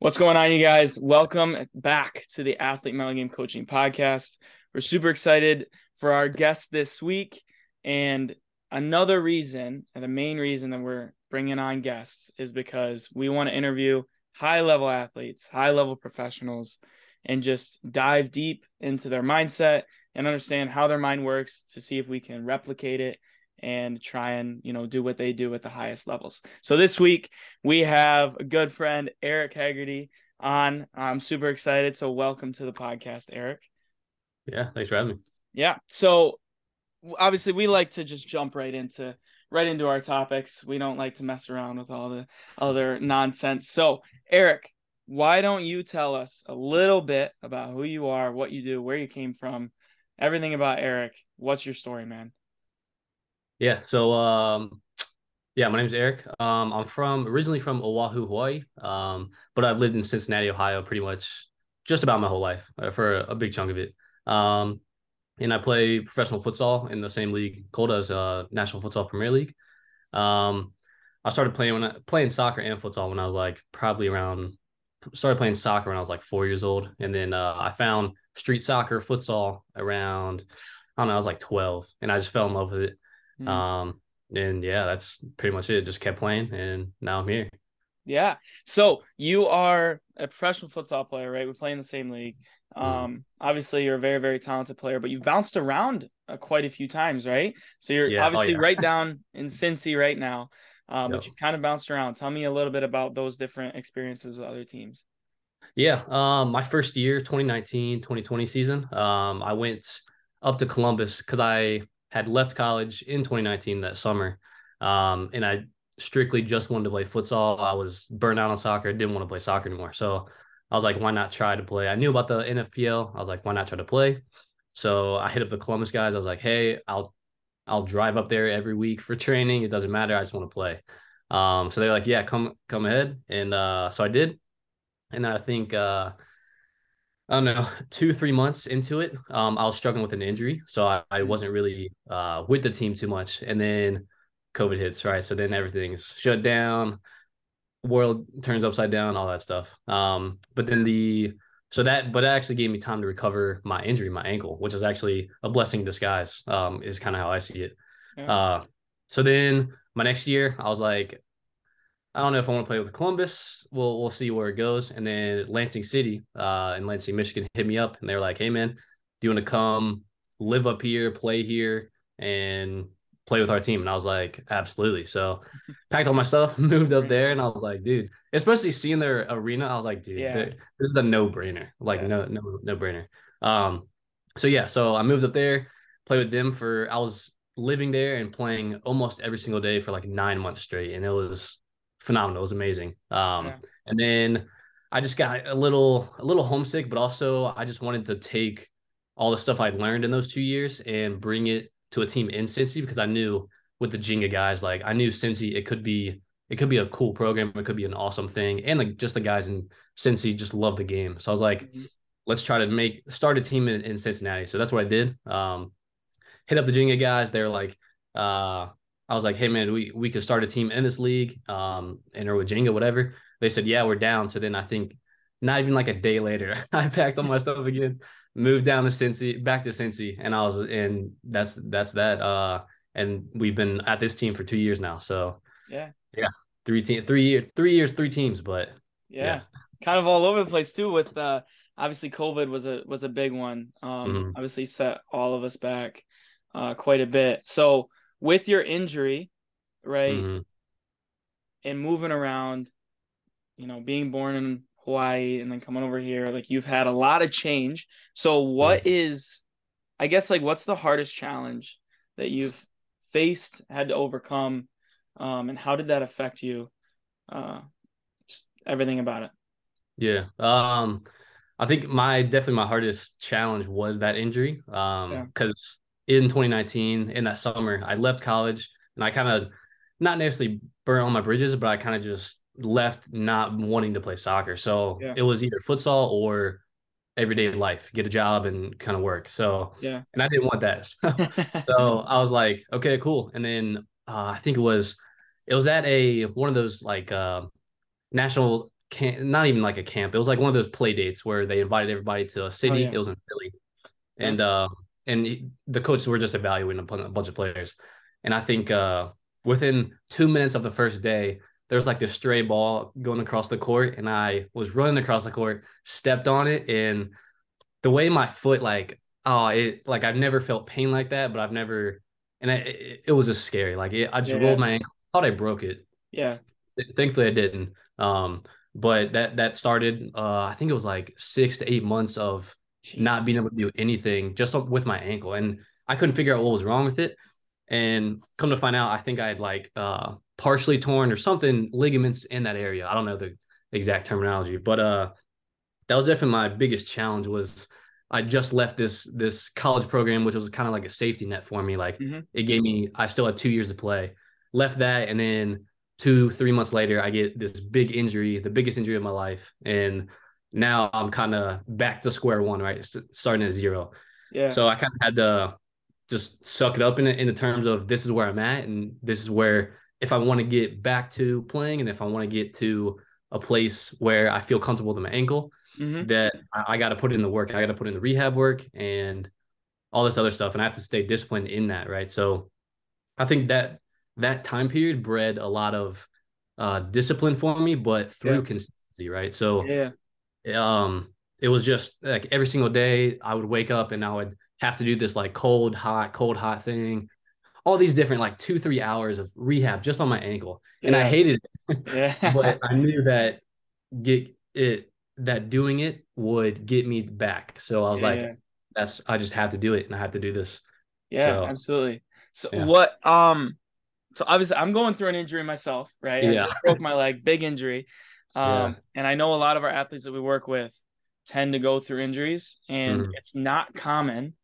What's going on, you guys? Welcome back to the Athlete Mental Game Coaching Podcast. We're super excited for our guest this week. And another reason, and the main reason that we're bringing on guests is because we want to interview high level athletes, high level professionals, and just dive deep into their mindset and understand how their mind works to see if we can replicate it and try and you know do what they do at the highest levels. So this week we have a good friend Erik Hegerty on. I'm super excited. So welcome to the podcast, Erik. Yeah, thanks for having me. Yeah. So obviously we like to just jump right into right into our topics. We don't like to mess around with all the other nonsense. So, Erik, why don't you tell us a little bit about who you are, what you do, where you came from, everything about Erik. What's your story, man? Yeah. So, um, yeah, my name is Erik. Um, I'm from originally from Oahu, Hawaii. Um, but I've lived in Cincinnati, Ohio, pretty much just about my whole life uh, for a, a, big chunk of it. Um, and I play professional futsal in the same league, called as uh, National Futsal Premier League. Um, I started playing when I playing soccer and futsal when I was like probably around started playing soccer when I was like four years old, and then uh, I found street soccer, futsal around I don't know, I was like twelve, and I just fell in love with it. Mm. Um, and yeah, that's pretty much it. Just kept playing, and now I'm here. Yeah. So you are a professional futsal player, right? We play in the same league. Mm. Um, mm. obviously you're a very, very talented player, but you've bounced around uh, quite a few times, right? So you're yeah. Oh, obviously oh, yeah. right down in Cincy right now, um, yep. but you've kind of bounced around. Tell me a little bit about those different experiences with other teams. Yeah. Um, my first year, 2019, 2020 season, um, I went up to Columbus because I had left college in 2019 that summer. Um, and I strictly just wanted to play futsal. I was burned out on soccer, didn't want to play soccer anymore. So I was like, why not try to play? I knew about the NFPL. I was like, why not try to play? So I hit up the Columbus guys. I was like, hey, I'll I'll drive up there every week for training. It doesn't matter. I just want to play. Um, so they're like, yeah, come come ahead. And uh, so I did. And then I think uh, I don't know, two, three months into it, um, I was struggling with an injury. So I, I wasn't really uh, with the team too much. And then COVID hits, right? So then everything's shut down, world turns upside down, all that stuff. Um, but then the, so that, but it actually gave me time to recover my injury, my ankle, which is actually a blessing in disguise, um, is kind of how I see it. Yeah. Uh, so then my next year, I was like, I don't know if I want to play with Columbus. We'll we'll see where it goes. And then Lansing City, uh, in Lansing, Michigan, hit me up and they're like, "Hey, man, do you want to come live up here, play here, and play with our team?" And I was like, "Absolutely." So, packed all my stuff, moved up there, and I was like, "Dude," especially seeing their arena, I was like, "Dude, yeah. this is a no brainer. Like, yeah. no no no brainer." Um, so yeah, so I moved up there, played with them for. I was living there and playing almost every single day for like nine months straight, and it was phenomenal. It was amazing. Um, yeah. and then I just got a little a little homesick, but also I just wanted to take all the stuff I'd learned in those two years and bring it to a team in Cincy because I knew with the Jenga guys, like I knew Cincy, it could be it could be a cool program, it could be an awesome thing, and like just the guys in Cincy just love the game. So I was like, mm-hmm. let's try to make start a team in, in Cincinnati. So that's what I did. Um, hit up the Jenga guys. They're like, uh, I was like, hey man, we we could start a team in this league, um, and or with Jenga, whatever. They said, yeah, we're down. So then I think not even like a day later, I packed all my stuff again, moved down to Cincy, back to Cincy, and I was and that's that's that. Uh, and we've been at this team for two years now. So yeah, yeah, three team, three years, three years, three teams, but yeah, yeah. kind of all over the place too. With uh, obviously COVID was a was a big one. Um, mm-hmm. obviously set all of us back, uh, quite a bit. So with your injury, right? Mm-hmm. And moving around, you know, being born in Hawaii and then coming over here, like you've had a lot of change. So what is I guess like what's the hardest challenge that you've faced, had to overcome? Um, and how did that affect you? Uh just everything about it. Yeah. Um I think my definitely my hardest challenge was that injury. Um because in 2019 in that summer i left college and i kind of not necessarily burned all my bridges but i kind of just left not wanting to play soccer so yeah. it was either futsal or everyday life get a job and kind of work so yeah and i didn't want that so i was like okay cool and then uh, i think it was it was at a one of those like uh, national camp, not even like a camp. It was like one of those play dates where they invited everybody to a city. Oh, yeah. It was in Philly, yeah. and uh, and he, the coaches were just evaluating a bunch of players. And I think uh, within two minutes of the first day, there was like this stray ball going across the court, and I was running across the court, stepped on it, and the way my foot like oh it like I've never felt pain like that, but I've never and I, it, it was just scary. Like it, I just yeah. rolled my ankle, thought I broke it. Yeah. Thankfully I didn't. Um, but that that started uh I think it was like six to eight months of Jeez. not being able to do anything just with my ankle. And I couldn't figure out what was wrong with it. And come to find out, I think I had like uh partially torn or something ligaments in that area. I don't know the exact terminology, but uh that was definitely my biggest challenge was I just left this this college program, which was kind of like a safety net for me. Like mm-hmm. it gave me, I still had two years to play. Left that, and then two, three months later, I get this big injury, the biggest injury of my life, and now I'm kind of back to square one, right? Starting at zero. Yeah. So I kind of had to just suck it up in in the terms of this is where I'm at, and this is where if I want to get back to playing, and if I want to get to a place where I feel comfortable with my ankle, mm-hmm. that I, I got to put in the work. I got to put in the rehab work and all this other stuff, and I have to stay disciplined in that, right? So, I think that that time period bred a lot of uh, discipline for me, but through yeah. consistency, right? So, yeah, um, it was just like every single day I would wake up and I would have to do this like cold, hot, cold, hot thing. All these different like two, three hours of rehab just on my ankle. And yeah. I hated it. yeah. but I knew that get it that doing it would get me back. So I was yeah, like, that's I just have to do it and I have to do this. Yeah, so, absolutely. So what um so obviously I'm going through an injury myself, right? Yeah. I just broke my leg, big injury. Um and I know a lot of our athletes that we work with tend to go through injuries and mm it's not common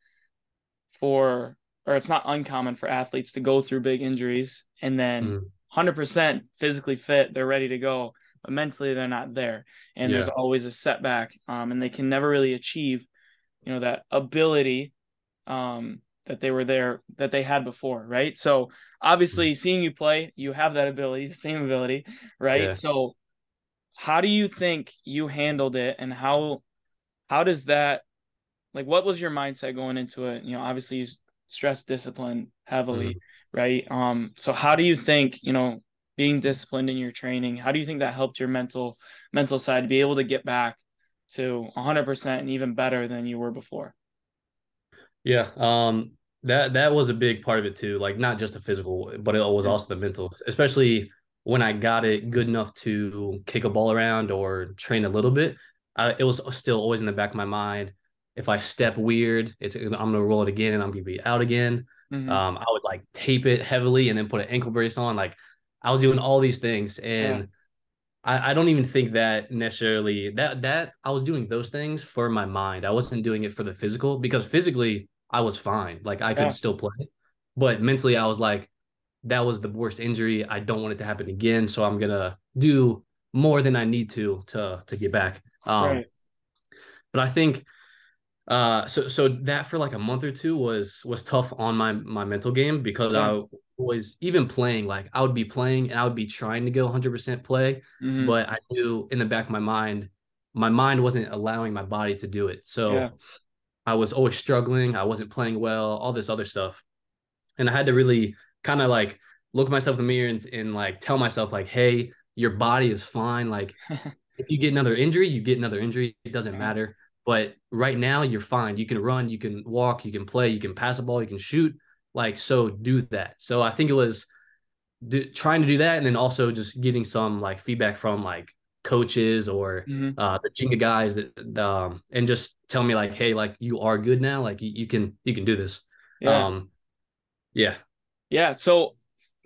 for or it's not uncommon for athletes to go through big injuries and then mm 100% physically fit, they're ready to go but mentally they're not there and yeah. there's always a setback um, and they can never really achieve you know that ability um, that they were there that they had before right so obviously mm-hmm. seeing you play you have that ability the same ability right yeah. so how do you think you handled it and how how does that like what was your mindset going into it? You know obviously you stress discipline heavily mm-hmm. right? Um so how do you think you know being disciplined in your training how do you think that helped your mental mental side to be able to get back to 100% and even better than you were before? Yeah um that that was a big part of it too like not just the physical but it was also the mental especially when i got it good enough to kick a ball around or train a little bit I, it was still always in the back of my mind if i step weird it's i'm gonna roll it again and i'm gonna be out again mm-hmm. um, i would like tape it heavily and then put an ankle brace on like I was doing all these things and yeah. I, I don't even think that necessarily that that I was doing those things for my mind. I wasn't doing it for the physical because physically I was fine. Like I could yeah. still play. But mentally I was like, that was the worst injury. I don't want it to happen again. So I'm gonna do more than I need to to to get back. Um right. but I think uh so so that for like a month or two was was tough on my my mental game because yeah. I was even playing like I would be playing and I would be trying to go 100% play mm-hmm. but I knew in the back of my mind my mind wasn't allowing my body to do it so yeah. I was always struggling I wasn't playing well all this other stuff and I had to really kind of like look myself in the mirror and, and like tell myself like hey your body is fine like if you get another injury you get another injury it doesn't matter but right now, you're fine. You can run, you can walk, you can play, you can pass a ball, you can shoot. Like, so do that. So I think it was do, trying to do that. And then also just getting some like feedback from like coaches or mm-hmm. uh, the Jenga guys that, um, and just tell me like, Hey, like you are good now. Like you, you can, you can do this. Yeah. Um, yeah. Yeah. So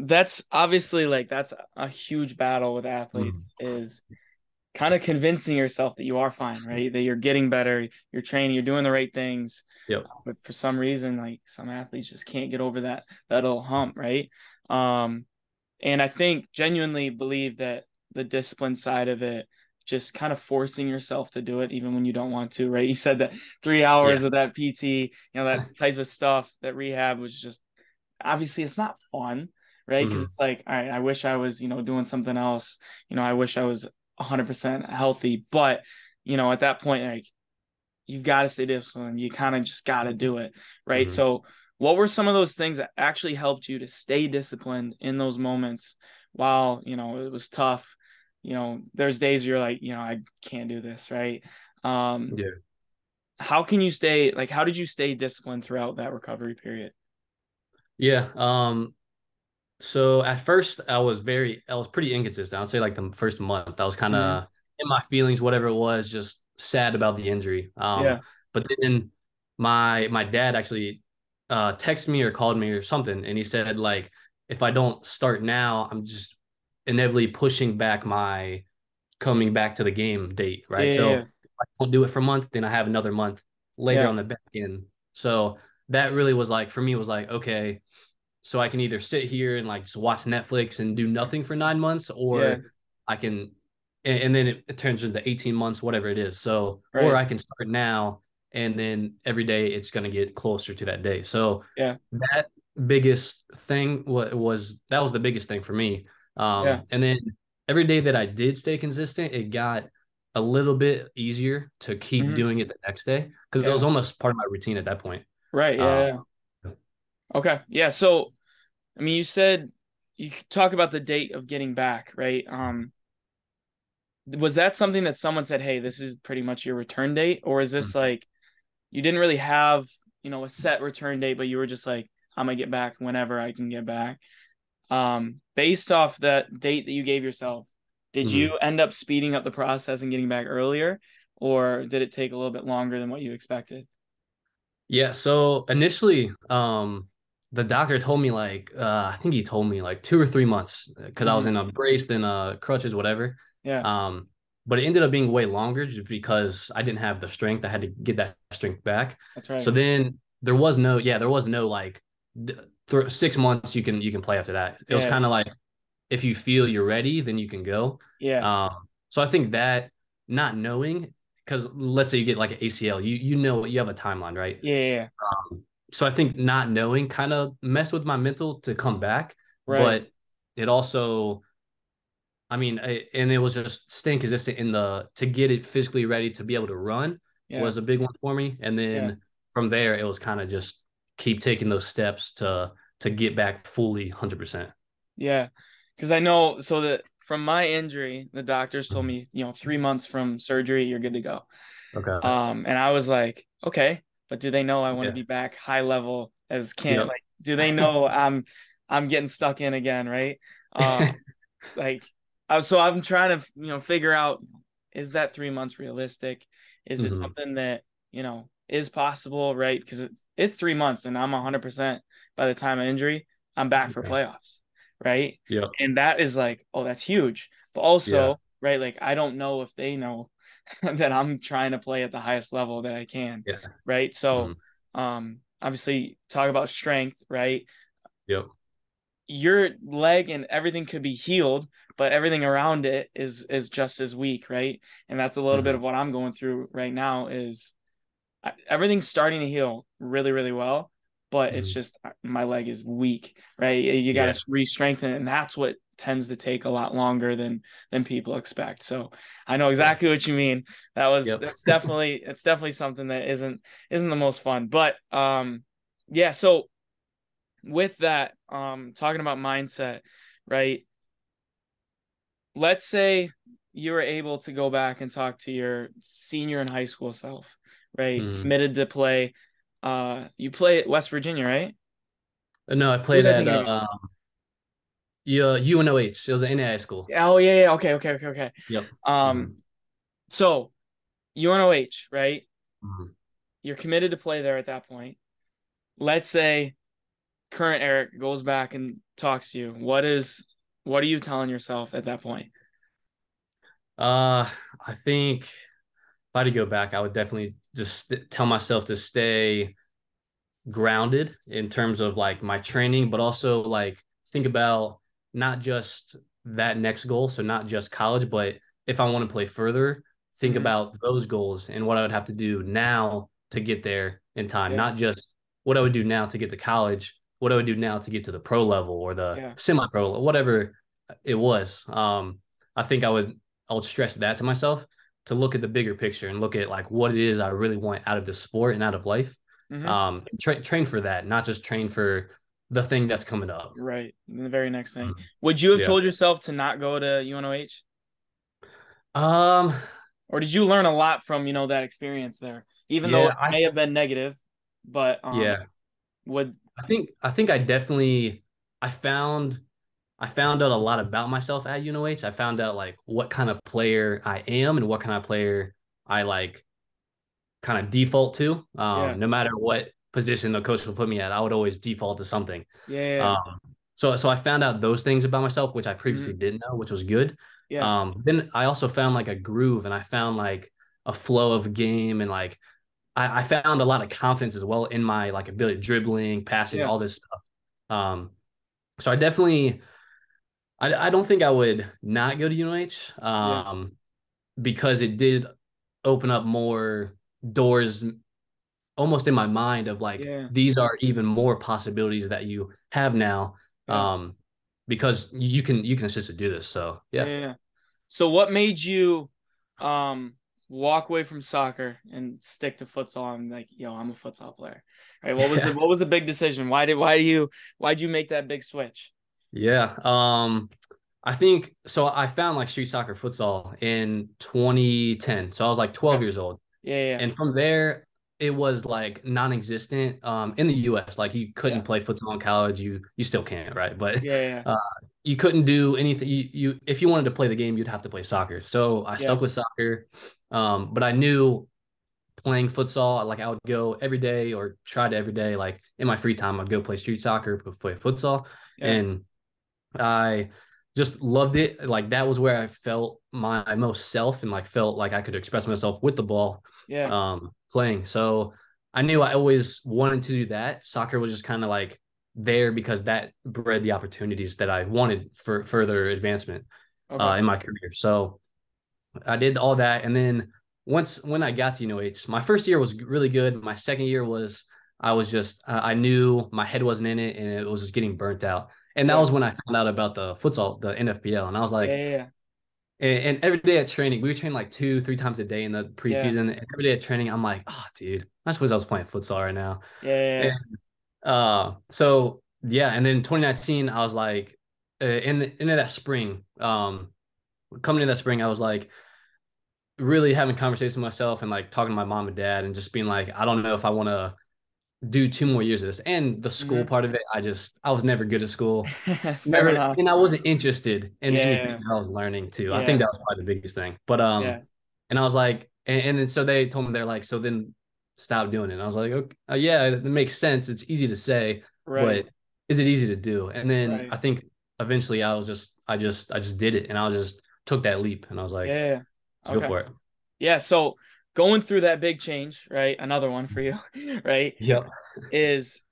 that's obviously like, that's a huge battle with athletes mm. is kind of convincing yourself that you are fine, right? That you're getting better, you're training, you're doing the right things. Yep. Uh, but for some reason, like some athletes just can't get over that that little hump, right? Um, and I think genuinely believe that the discipline side of it, just kind of forcing yourself to do it even when you don't want to, right? You said that three hours yeah. of that PT, you know, that type of stuff, that rehab was just obviously it's not fun, right? Because mm-hmm. it's like, all right, I wish I was, you know, doing something else. You know, I wish I was 100% healthy. But, you know, at that point, like, you've got to stay disciplined. You kind of just got to do it. Right. Mm-hmm. So, what were some of those things that actually helped you to stay disciplined in those moments while, you know, it was tough? You know, there's days you're like, you know, I can't do this. Right. Um, yeah. How can you stay, like, how did you stay disciplined throughout that recovery period? Yeah. Um, so at first I was very I was pretty inconsistent. I would say like the first month I was kind of mm-hmm. in my feelings, whatever it was, just sad about the injury. Um, yeah. But then my my dad actually uh, texted me or called me or something, and he said like if I don't start now, I'm just inevitably pushing back my coming back to the game date, right? Yeah, so yeah. if I don't do it for a month, then I have another month later yeah. on the back end. So that really was like for me was like okay so I can either sit here and like just watch Netflix and do nothing for nine months, or yeah. I can, and, and then it, it, turns into 18 months, whatever it is. So, right. or I can start now and then every day it's going to get closer to that day. So, yeah, that biggest thing was, was that was the biggest thing for me. Um, yeah. and then every day that I did stay consistent, it got a little bit easier to keep mm-hmm. doing it the next day because yeah. it was almost part of my routine at that point. Right. Yeah. Um, Okay. Yeah. So, I mean, you said you talk about the date of getting back, right? Um, was that something that someone said, "Hey, this is pretty much your return date," or is this mm-hmm. like you didn't really have, you know, a set return date, but you were just like, "I'm gonna get back whenever I can get back." Um, based off that date that you gave yourself, did mm-hmm. you end up speeding up the process and getting back earlier, or did it take a little bit longer than what you expected? Yeah. So initially, um, the doctor told me like uh, I think he told me like two or three months because mm-hmm. I was in a brace, then uh crutches, whatever. Yeah. Um, but it ended up being way longer just because I didn't have the strength. I had to get that strength back. That's right. So then there was no, yeah, there was no like th- six months you can you can play after that. It yeah. was kind of like if you feel you're ready, then you can go. Yeah. Um, so I think that not knowing because let's say you get like an ACL, you you know you have a timeline, right? Yeah. yeah. Um, so I think not knowing kind of messed with my mental to come back. Right. But it also, I mean, I, and it was just staying consistent in the to get it physically ready to be able to run yeah. was a big one for me. And then yeah. from there, it was kind of just keep taking those steps to to get back fully hundred percent. Yeah, because I know so that from my injury, the doctors told me, you know, three months from surgery, you're good to go. Okay. Um, and I was like, okay, but do they know I want to be back high level as can like do they know I'm I'm getting stuck in again, right? Um like uh, so I'm trying to you know figure out is that 3 months realistic? Is mm-hmm. it something that, you know, is possible, right? Cuz it's 3 months and I'm 100% by the time of injury, I'm back for playoffs, right? Yeah. And that is like, oh, that's huge. But also, yeah. right, like I don't know if they know that I'm trying to play at the highest level that I can. Yeah. Right. So, mm-hmm. um, obviously, talk about strength, right? Yep. Your leg and everything could be healed, but everything around it is is just as weak, right? And that's a little mm-hmm. bit of what I'm going through right now. Is everything's starting to heal really, really well, but mm-hmm. it's just uh, my leg is weak, right? You got to yeah. re-strengthen, and that's what tends to take a lot longer than than people expect. So I know exactly what you mean. That was yep. that's definitely it's definitely something that isn't isn't the most fun. But um yeah, so with that, um talking about mindset, right? Let's say you were able to go back and talk to your senior in high school self, right? Mm. Committed to play. Uh you play at West Virginia, right? No, I played at uh, yeah, UNOH. It was an NAIA school. Oh yeah, yeah. Okay, okay, okay, okay. Yep. Um, mm-hmm. so UNOH, right? Mm-hmm. You're committed to play there at that point. Let's say current Erik goes back and talks to you. What is what are you telling yourself at that point? Uh, I think if I had to go back, I would definitely just tell myself to stay grounded in terms of like my training, but also like think about not just that next goal, so not just college, but if I want to play further, think mm-hmm. about those goals and what I would have to do now to get there in time, yeah. not just what I would do now to get to college, what I would do now to get to the pro level or the yeah. semi pro, whatever it was. Um, I think I would I would stress that to myself to look at the bigger picture and look at like what it is I really want out of this sport and out of life. Mm-hmm. Um, tra- train for that, not just train for the thing that's coming up. Right. The very next thing. Mm-hmm. Would you have yeah. told yourself to not go to UNOH? Um, or did you learn a lot from you know that experience there, even yeah, though it I, may have been negative? But um, yeah, would I think I think I definitely I found I found out a lot about myself at UNOH. I found out like what kind of player I am and what kind of player I like kind of default to. Um, yeah. no matter what position the coach would put me at, I would always default to something. Yeah. Um, so so I found out those things about myself, which I previously mm-hmm. didn't know, which was good. Yeah. Um, then I also found like a groove and I found like a flow of game and like I, I found a lot of confidence as well in my like ability dribbling, passing, yeah. all this stuff. Um, so I definitely I, I don't think I would not go to UNOH um, yeah. because it did open up more doors almost in my mind of like yeah. these are even more possibilities that you have now um, because you can you can assist to do this. So yeah. yeah. So what made you um walk away from soccer and stick to futsal? I'm like, yo, I'm a futsal player. Right. What was the what was the big decision? Why did why do you why did you make that big switch? Yeah. Um I think so I found like street soccer futsal in 2010. So I was like 12 years old. Yeah, yeah. And from there it was like non-existent um, in the U.S. Like you couldn't yeah. play futsal in college. You you still can't, right? But yeah, yeah. Uh, you couldn't do anything. You, you if you wanted to play the game, you'd have to play soccer. So I yeah. stuck with soccer, um, but I knew playing futsal. Like I would go every day or try to every day. Like in my free time, I'd go play street soccer, play futsal, and I just loved it. Like that was where I felt my most self and like felt like I could express myself with the ball. Yeah. Um, playing. So I knew I always wanted to do that. Soccer was just kind of like there because that bred the opportunities that I wanted for further advancement okay. uh, in my career. So I did all that, and then once when I got to UNOH, my first year was really good. My second year was I was just uh, I knew my head wasn't in it, and it was just getting burnt out. And that yeah. was when I found out about the futsal, the NFPL, and I was like, yeah, yeah, and, and, every day at training, we would train like two, three times a day in the preseason. Yeah. And every day at training, I'm like, oh, dude, I suppose I was playing futsal right now. Yeah. And, uh, so yeah, and then 2019, I was like, uh, in the end of that spring, um, coming in that spring, I was like, really having conversations with myself and like talking to my mom and dad and just being like, I don't know if I want to do two more years of this and the school mm-hmm. part of it i just i was never good at school never enough. and i wasn't interested in yeah. anything i was learning too yeah. i think that was probably the biggest thing but um yeah. and i was like and, and, then so they told me they're like so then stop doing it and i was like okay uh, yeah it makes sense it's easy to say right. but is it easy to do and then right. i think eventually i was just i just i just did it and i just took that leap and i was like yeah let's okay. go for it yeah so going through that big change, right? Another one for you, right? Yep. Is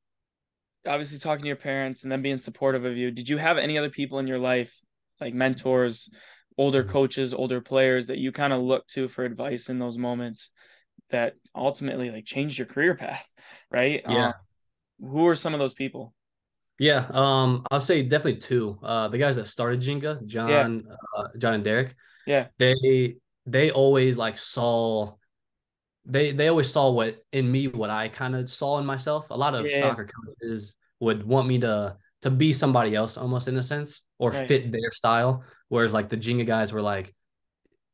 obviously talking to your parents and then being supportive of you. Did you have any other people in your life, like mentors, older coaches, older players that you kind of look to for advice in those moments that ultimately like changed your career path, right? Yeah. Um, who are some of those people? Yeah, um, I'll say definitely two. Uh, the guys that started Jenga, John, yeah. uh, John and Derek. Yeah, they they always like saw they they always saw what in me what I kind of saw in myself. A lot of yeah. soccer coaches would want me to to be somebody else almost in a sense or right. fit their style. Whereas like the Jenga guys were like,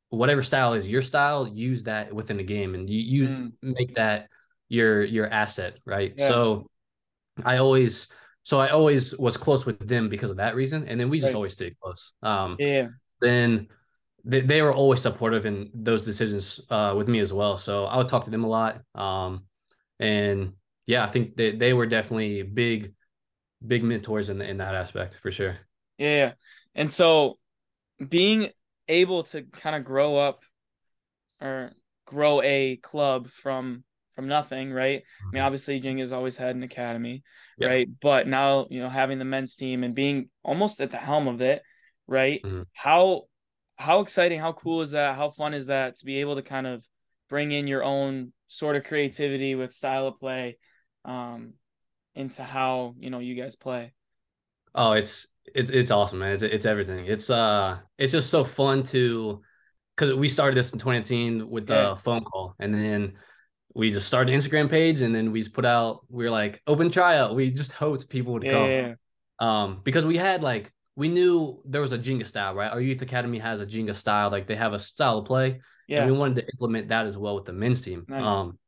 whatever style is your style, use that within the game and you you mm. make that your your asset, right? Yeah. So I always so I always was close with them because of that reason. And then we just right. always stayed close. Um yeah. then they, they were always supportive in those decisions uh, with me as well. So I would talk to them a lot. Um, and yeah, I think they, they were definitely big, big mentors in the, in that aspect for sure. Yeah. And so being able to kind of grow up or grow a club from from nothing, right? I mean, mm-hmm. obviously Jenga has always had an academy, right? But now, you know, having the men's team and being almost at the helm of it, right? Mm-hmm. How how exciting, how cool is that? How fun is that to be able to kind of bring in your own sort of creativity with style of play um, into how you know you guys play? Oh, it's it's it's awesome, man. It's it's everything. It's uh, it's just so fun to because we started this in 2018 with the Yeah. phone call, and then we just started an Instagram page, and then we just put out. We were like open tryout. We just hoped people would Yeah, come. yeah. Um, because we had like we knew there was a Jenga style, right? Our youth academy has a Jenga style, like they have a style of play, yeah. and we wanted to implement that as well with the men's team. Nice. Um,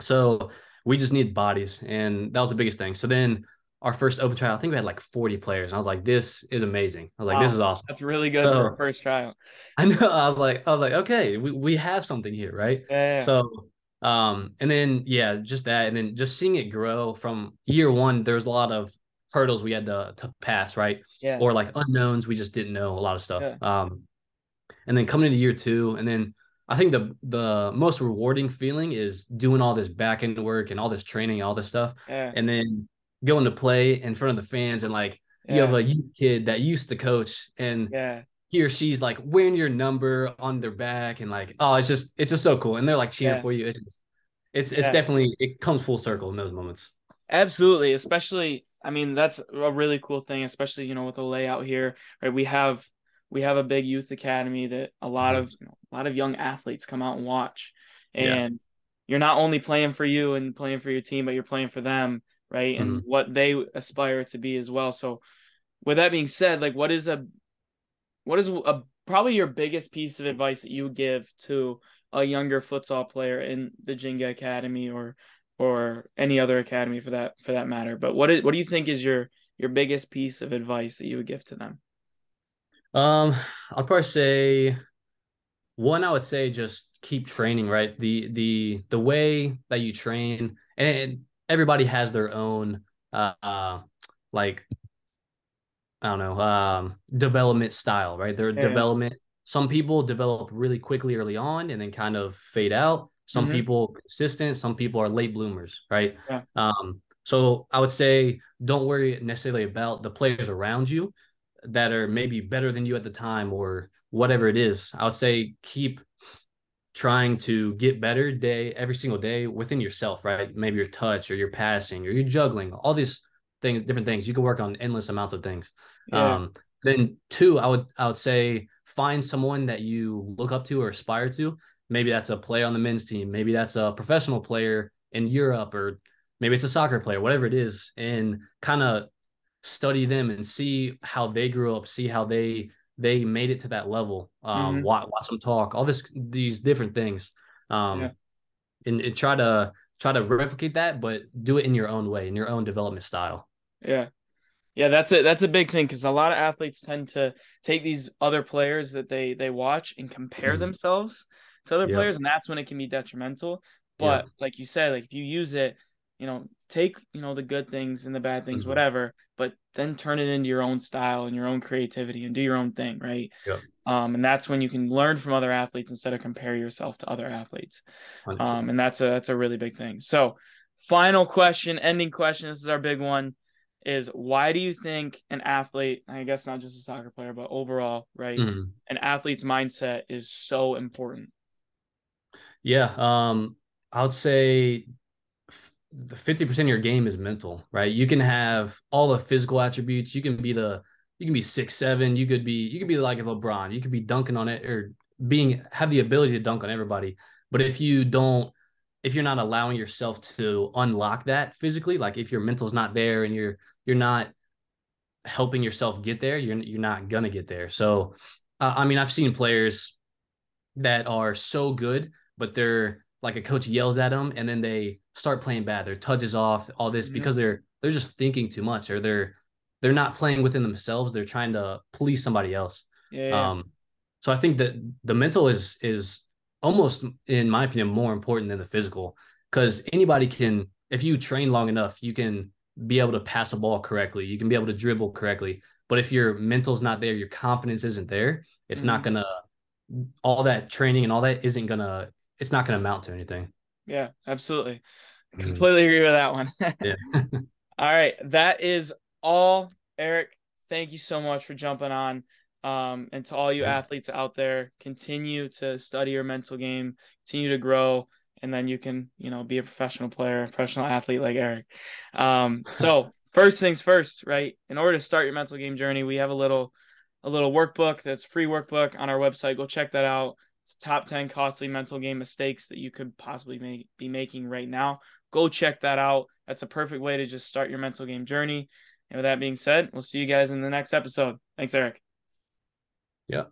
so we just needed bodies, and that was the biggest thing. So then our first open trial, I think we had like 40 players, and I was like, "This is amazing." I was like, "This is awesome." That's really good for a first trial. I know. I was like, I was like, okay, we, we have something here, right? Yeah, yeah. So, um, and then yeah, just that, and then just seeing it grow from year one. There's a lot of hurdles we had to to pass, right? yeah. Or like unknowns, we just didn't know a lot of stuff. Yeah. Um, and then coming into year two, and then I think the the most rewarding feeling is doing all this back end work and all this training, all this stuff, yeah. and then going to play in front of the fans and like you have a youth kid that used to coach and yeah. he or she's like wearing your number on their back and like oh it's just it's just so cool and they're like cheering Yeah. for you it's just, it's it's definitely it comes full circle in those moments Absolutely, especially I mean that's a really cool thing, especially you know with the layout here, right? We have we have a big youth academy that a lot Mhm. of you know, a lot of young athletes come out and watch, Yeah. and you're not only playing for you and playing for your team, but you're playing for them, right? And what they aspire to be as well. So, with that being said, like what is a what is a probably your biggest piece of advice that you give to a younger futsal player in the Jenga Academy or or any other academy for that for that matter. But what is what do you think is your your biggest piece of advice that you would give to them? um i'll probably say one i would say just keep training right the the the way that you train and everybody has their own uh, uh like i don't know um development style right their Yeah. development some people develop really quickly early on and then kind of fade out some Mhm. people consistent some people are late bloomers right Yeah. um so i would say don't worry necessarily about the players around you that are maybe better than you at the time or whatever it is i would say keep trying to get better day every single day within yourself right maybe your touch or your passing or your juggling all these things different things you can work on endless amounts of things Yeah. um then two i would i would say find someone that you look up to or aspire to maybe that's a player on the men's team maybe that's a professional player in europe or maybe it's a soccer player whatever it is and kind of study them and see how they grew up see how they they made it to that level um Mhm. watch, watch them talk all this these different things um Yeah. and, and try to try to replicate that but do it in your own way in your own development style Yeah. Yeah, that's it. That's a big thing because a lot of athletes tend to take these other players that they they watch and compare Mhm. themselves to other Yeah. players, and that's when it can be detrimental. Yeah. But like you said, like if you use it, you know, take you know the good things and the bad things, Mhm. whatever, but then turn it into your own style and your own creativity and do your own thing, right? Yeah. Um, and that's when you can learn from other athletes instead of compare yourself to other athletes. Um, and that's a that's a really big thing. So, final question, ending question. This is our big one. Is why do you think an athlete, I guess not just a soccer player, but overall, right? Mhm. An athlete's mindset is so important. Yeah, um, I would say fifty percent of your game is mental, right? You can have all the physical attributes. You can be the you can be six seven. You could be you could be like a LeBron. You could be dunking on it or being have the ability to dunk on everybody. But if you don't, if you're not allowing yourself to unlock that physically, like if your mental's not there and you're you're not helping yourself get there, you're you're not gonna get there. So, uh, I mean, I've seen players that are so good but they're like a coach yells at them and then they start playing bad. Their touches off, all this Mhm. because they're they're just thinking too much or they're they're not playing within themselves. They're trying to please somebody else. Yeah. yeah. Um, so I think that the mental is is almost, in my opinion, more important than the physical because anybody can, if you train long enough, you can be able to pass a ball correctly. You can be able to dribble correctly. But if your mental's not there, your confidence isn't there, it's not Mhm. gonna. All that training and all that isn't gonna. It's not gonna amount to anything. yeah, absolutely. Mhm. Completely agree with that one. Yeah. all right. That is all. Erik, thank you so much for jumping on. Um, and to all you Yeah. athletes out there, continue to study your mental game, continue to grow, and then you can, you know, be a professional player, a professional athlete like Erik. Um, so first things first, right? In order to start your mental game journey, we have a little a little workbook that's free workbook on our website. Go check that out. Top 10 costly mental game mistakes that you could possibly make, be making right now. Go check that out. That's a perfect way to just start your mental game journey. And with that being said, we'll see you guys in the next episode. Thanks, Erik. Yep.